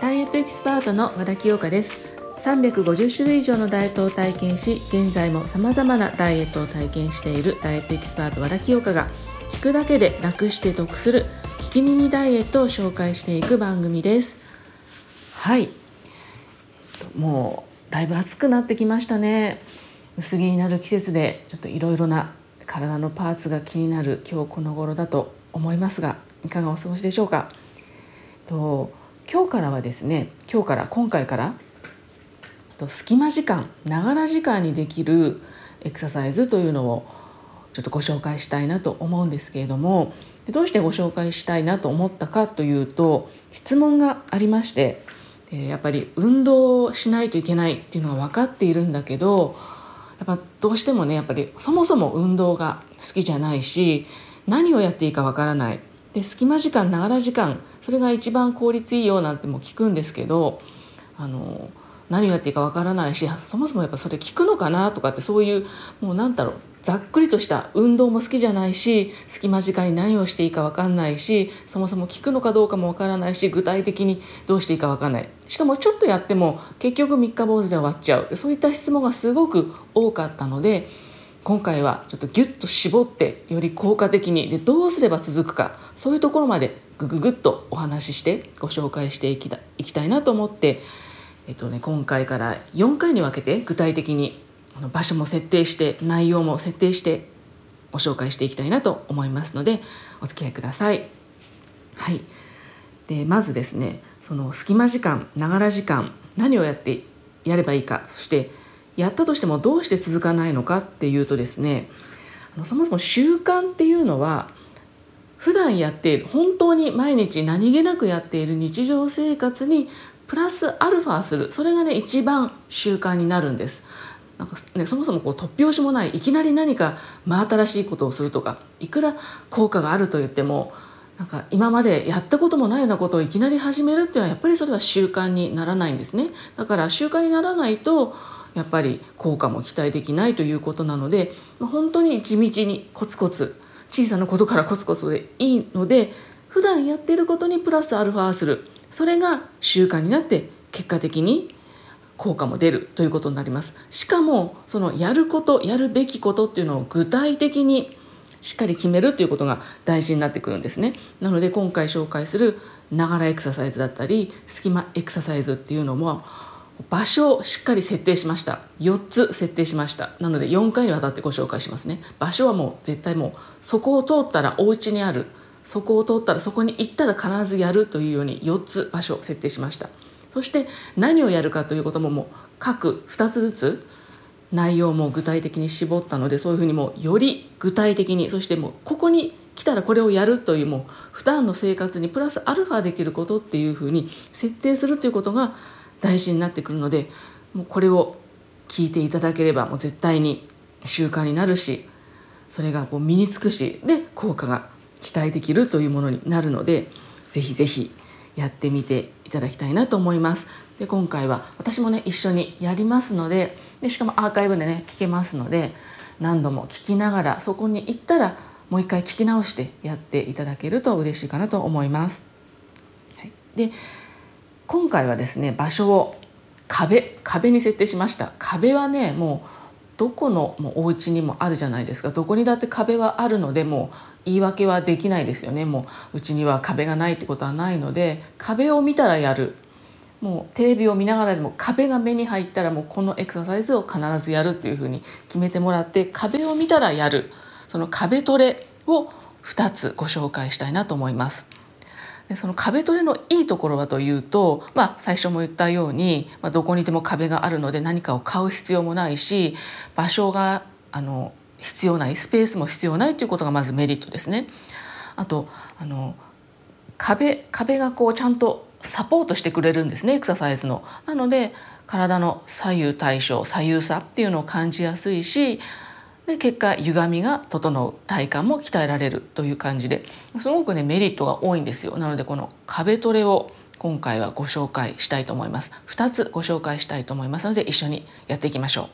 ダイエットエキスパートの和田清香です。350種類以上のダイエットを体験し現在も様々なダイエットを体験しているダイエットエキスパート和田清香が聞くだけで楽して得する聞き耳ダイエットを紹介していく番組です。はい。もうだいぶ暑くなってきましたね。薄着になる季節でちょっといろいろな体のパーツが気になる今日この頃だと思いますがいかがお過ごしでしょうか？と今日からはですね今日から今回からと隙間時間ながら時間にできるエクササイズというのをちょっとご紹介したいなと思うんですけれどもどうしてご紹介したいなと思ったかというと質問がありましてやっぱり運動をしないといけないっていうのは分かっているんだけどやっぱどうしてもねやっぱりそもそも運動が好きじゃないし何をやっていいか分からない。で隙間時間ながら時間それが一番効率いいよなんても聞くんですけどあの何をやっていいかわからないしそもそもやっぱそれ聞くのかなとかってそういうもう何だろうざっくりとした運動も好きじゃないし隙間時間に何をしていいか分かんないしそもそも聞くのかどうかも分からないし具体的にどうしていいか分かんない。しかもちょっとやっても結局三日坊主で終わっちゃう。そういった質問がすごく多かったので今回はちょっとギュッと絞ってより効果的にでどうすれば続くかそういうところまでグググッとお話ししてご紹介していきたいきたいなと思って、えっとね、今回から4回に分けて具体的に場所も設定して内容も設定してご紹介していきたいなと思いますのでお付き合いください。はい、でまずですねその隙間時間ながら時間何をやってやればいいかそしてやったとしてもどうして続かないのかっていうとですねあのそもそも習慣っていうのは普段やっている本当に毎日何気なくやっている日常生活にプラスアルファするそれがね一番習慣になるんです。なんか、ね、そもそもこう突拍子もないいきなり何か真新しいことをするとかいくら効果があると言ってもなんか今までやったこともないようなことをいきなり始めるっていうのはやっぱりそれは習慣にならないんですね。だから習慣にならないとやっぱり効果も期待できないということなので本当に地道にコツコツ小さなことからコツコツでいいので普段やっていることにプラスアルファする。それが習慣になって結果的に効果も出るということになります。しかもそのやることやるべきことっていうのを具体的にしっかり決めるということが大事になってくるんですね。なので今回紹介するながらエクササイズだったり隙間エクササイズっていうのも場所をしっかり設定しました。4つ設定しました。なので4回にわたってご紹介しますね。場所はもう絶対もうそこを通ったらお家にある。そこを通ったらそこに行ったら必ずやるというように4つ場所を設定しました。そして何をやるかということももう各2つずつ内容も具体的に絞ったのでそういうふうにもうより具体的にそしてもうここに来たらこれをやるというもう普段の生活にプラスアルファできることっていうふうに設定するということが大事になってくるのでもうこれを聞いていただければもう絶対に習慣になるしそれがこう身につくしで効果が期待できるというものになるのでぜひぜひやってみていただきたいなと思います。で今回は私もね一緒にやりますのででしかもアーカイブでね聞けますので何度も聞きながらそこに行ったらもう一回聞き直してやっていただけると嬉しいかなと思います。はい、で今回はですね場所を壁壁に設定しました。壁はねもうどこのもうお家にもあるじゃないですか。どこにだって壁はあるのでもう言い訳はできないですよね。もううちには壁がないってことはないので壁を見たらやる。もうテレビを見ながらでも壁が目に入ったらもうこのエクササイズを必ずやるっていうふうに決めてもらって壁を見たらやる。その壁トレを2つご紹介したいなと思います。でその壁トレのいいところはというと、まあ、最初も言ったように、まあ、どこにでも壁があるので何かを買う必要もないし場所があの必要ないスペースも必要ないということがまずメリットですね。あとあの壁壁がこうちゃんとサポートしてくれるんですねエクササイズの。なので体の左右対称左右差っていうのを感じやすいしで結果歪みが整う体幹も鍛えられるという感じですごくねメリットが多いんですよ。なのでこの壁トレを今回はご紹介したいと思います。2つご紹介したいと思いますので一緒にやっていきましょう。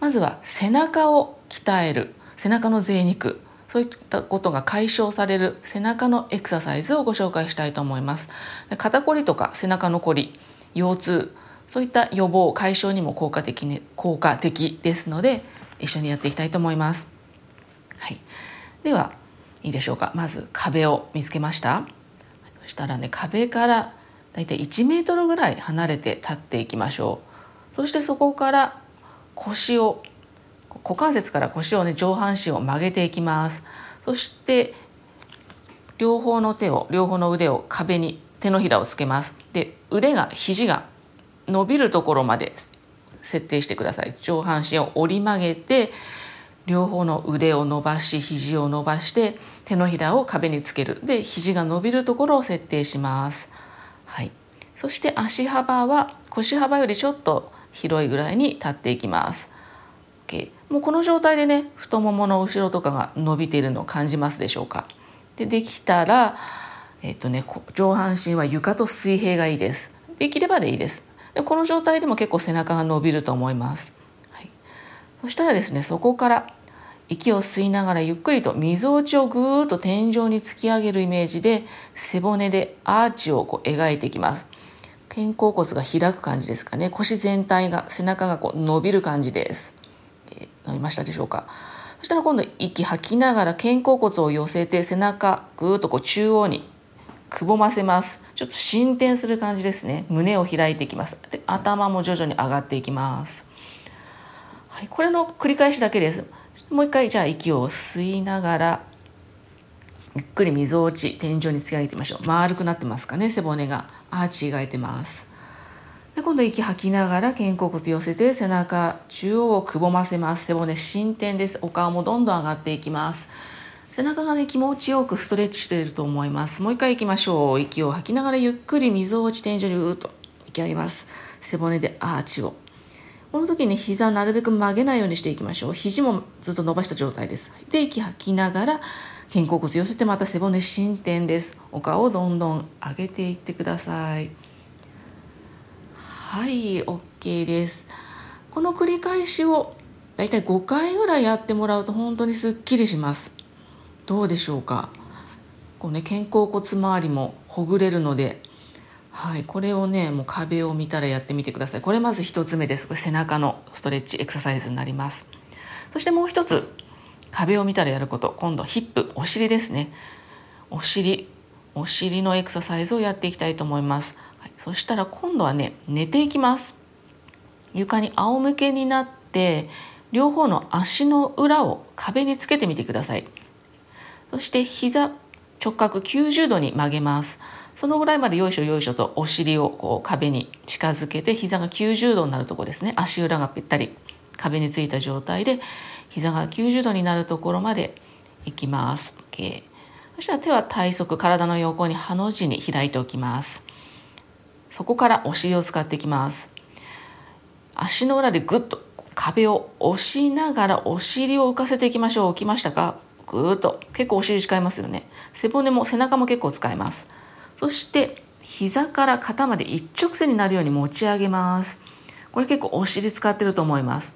まずは背中を鍛える背中の贅肉そういったことが解消される背中のエクササイズをご紹介したいと思います。肩こりとか背中のこり腰痛そういった予防解消にも効果的,、ね、効果的ですので一緒にやっていきたいと思います、はい、ではいいでしょうか。まず壁を見つけました。そしたらね壁からだいたい1メートルぐらい離れて立っていきましょう。そしてそこから腰を股関節から腰をね上半身を曲げていきます。そして両方の手を両方の腕を壁に手のひらをつけます。で腕が肘が伸びるところまで設定してください。上半身を折り曲げて両方の腕を伸ばし肘を伸ばして手のひらを壁につける。で肘が伸びるところを設定します。はい。そして足幅は腰幅よりちょっと広いぐらいに立っていきます。OK もうこの状態でね太ももの後ろとかが伸びているのを感じますでしょうか。でできたらえっ、とね上半身は床と水平がいいです。できればでいいです。でこの状態でも結構背中が伸びると思います、はい、そしたらですねそこから息を吸いながらゆっくりとみぞおちをぐーっと天井に突き上げるイメージで背骨でアーチをこう描いていきます。肩甲骨が開く感じですかね。腰全体が背中がこう伸びる感じです、伸びましたでしょうか。そしたら今度息吐きながら肩甲骨を寄せて背中ぐーっとこう中央にくぼませます。ちょっと進展する感じですね。胸を開いていきます。で頭も徐々に上がっていきます、はい、これの繰り返しだけです。もう一回じゃあ息を吸いながらゆっくりみぞおち天井に突き上げてみましょう。丸くなってますかね。背骨が。アーチ描いてます。で今度息吐きながら肩甲骨寄せて背中中央をくぼませます。背骨進展です。お顔もどんどん上がっていきます。背中がね気持ちよくストレッチしていると思います。もう一回いきましょう。息を吐きながらゆっくりみぞおち天井にうーっと。引き上げます。背骨でアーチを。この時に膝をなるべく曲げないようにしていきましょう。肘もずっと伸ばした状態です。で息吐きながら肩甲骨寄せてまた背骨伸展です。お顔をどんどん上げていってください。はい OK です。この繰り返しをだいたい5回ぐらいやってもらうと本当にすっきりします。どうでしょうか？こうね肩甲骨周りもほぐれるのではいこれをねもう壁を見たらやってみてください。これまず1つ目です。これ背中のストレッチエクササイズになります。そしてもう一つ壁を見たらやること。今度ヒップお尻ですね。お尻お尻のエクササイズをやっていきたいと思います、はい、そしたら今度はね寝ていきます。床に仰向けになって両方の足の裏を壁につけてみてください。そして膝直角90度に曲げます。そのぐらいまでよいしょよいしょとお尻をこう壁に近づけて膝が90度になるところですね。足裏がぴったり壁についた状態で膝が90度になるところまでいきます、OK、そしたら手は体側体の横にハの字に開いておきます。そこからお尻を使っていきます。足の裏でぐっと壁を押しながらお尻を浮かせていきましょう。浮きましたか？ぐーっと結構お尻使いますよね。背骨も背中も結構使います。そして膝から肩まで一直線になるように持ち上げます。これ結構お尻使ってると思います。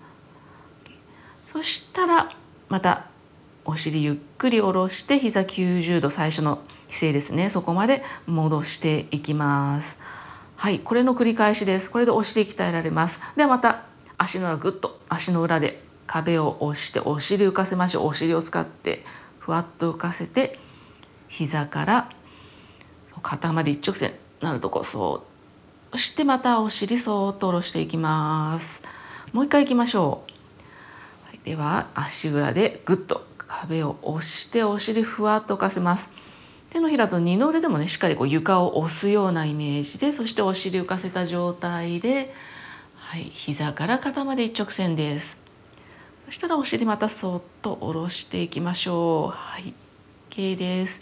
そしたらまたお尻ゆっくり下ろして膝90度最初の姿勢ですね。そこまで戻していきます。はいこれの繰り返しです。これでお尻鍛えられます。ではまた足の裏ぐっと足の裏で壁を押してお尻浮かせましょう。お尻を使ってふわっと浮かせて膝から肩まで一直線なるとこそうそしてまたお尻そーっと下ろしていきます。もう一回いきましょう、はい、では足裏でぐっと壁を押してお尻ふわっと浮かせます。手のひらと二の腕でもねしっかりこう床を押すようなイメージでそしてお尻浮かせた状態で、はい、膝から肩まで一直線です。そしたらお尻またそっと下ろしていきましょう。はい。OK です。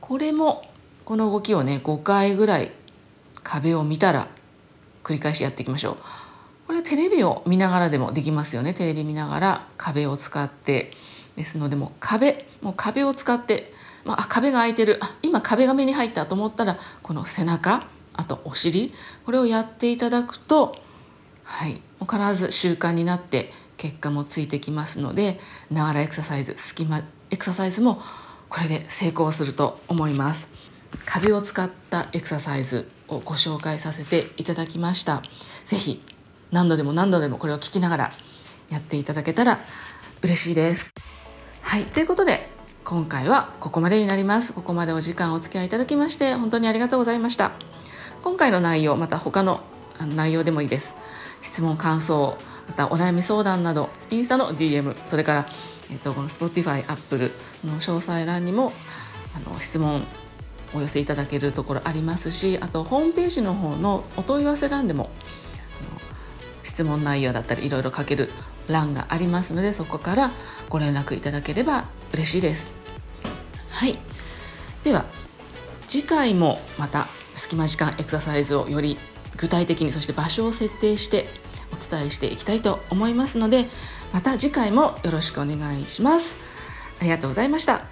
これもこの動きをね5回ぐらい壁を見たら繰り返しやっていきましょう。これテレビを見ながらでもできますよね。テレビ見ながら壁を使ってですのでもう壁もう壁を使って、まあ、壁が開いてる。あ今壁が目に入ったと思ったらこの背中あとお尻これをやっていただくとはい。もう必ず習慣になって結果もついてきますのでながらエクササイズ隙間エクササイズもこれで成功すると思います。壁を使ったエクササイズをご紹介させていただきました。是非何度でも何度でもこれを聞きながらやっていただけたら嬉しいです。はいということで今回はここまでになります。ここまでお時間お付き合いいただきまして本当にありがとうございました。今回の内容また他の内容でもいいです。質問感想またお悩み相談などインスタの DM それから、えっと、この Spotify、Apple の詳細欄にもあの質問お寄せいただけるところありますしあとホームページの方のお問い合わせ欄でも質問内容だったりいろいろ書ける欄がありますのでそこからご連絡いただければ嬉しいです。はい。では次回もまた隙間時間エクササイズをより具体的にそして場所を設定して伝えしていきたいと思いますのでまた次回もよろしくお願いします。ありがとうございました。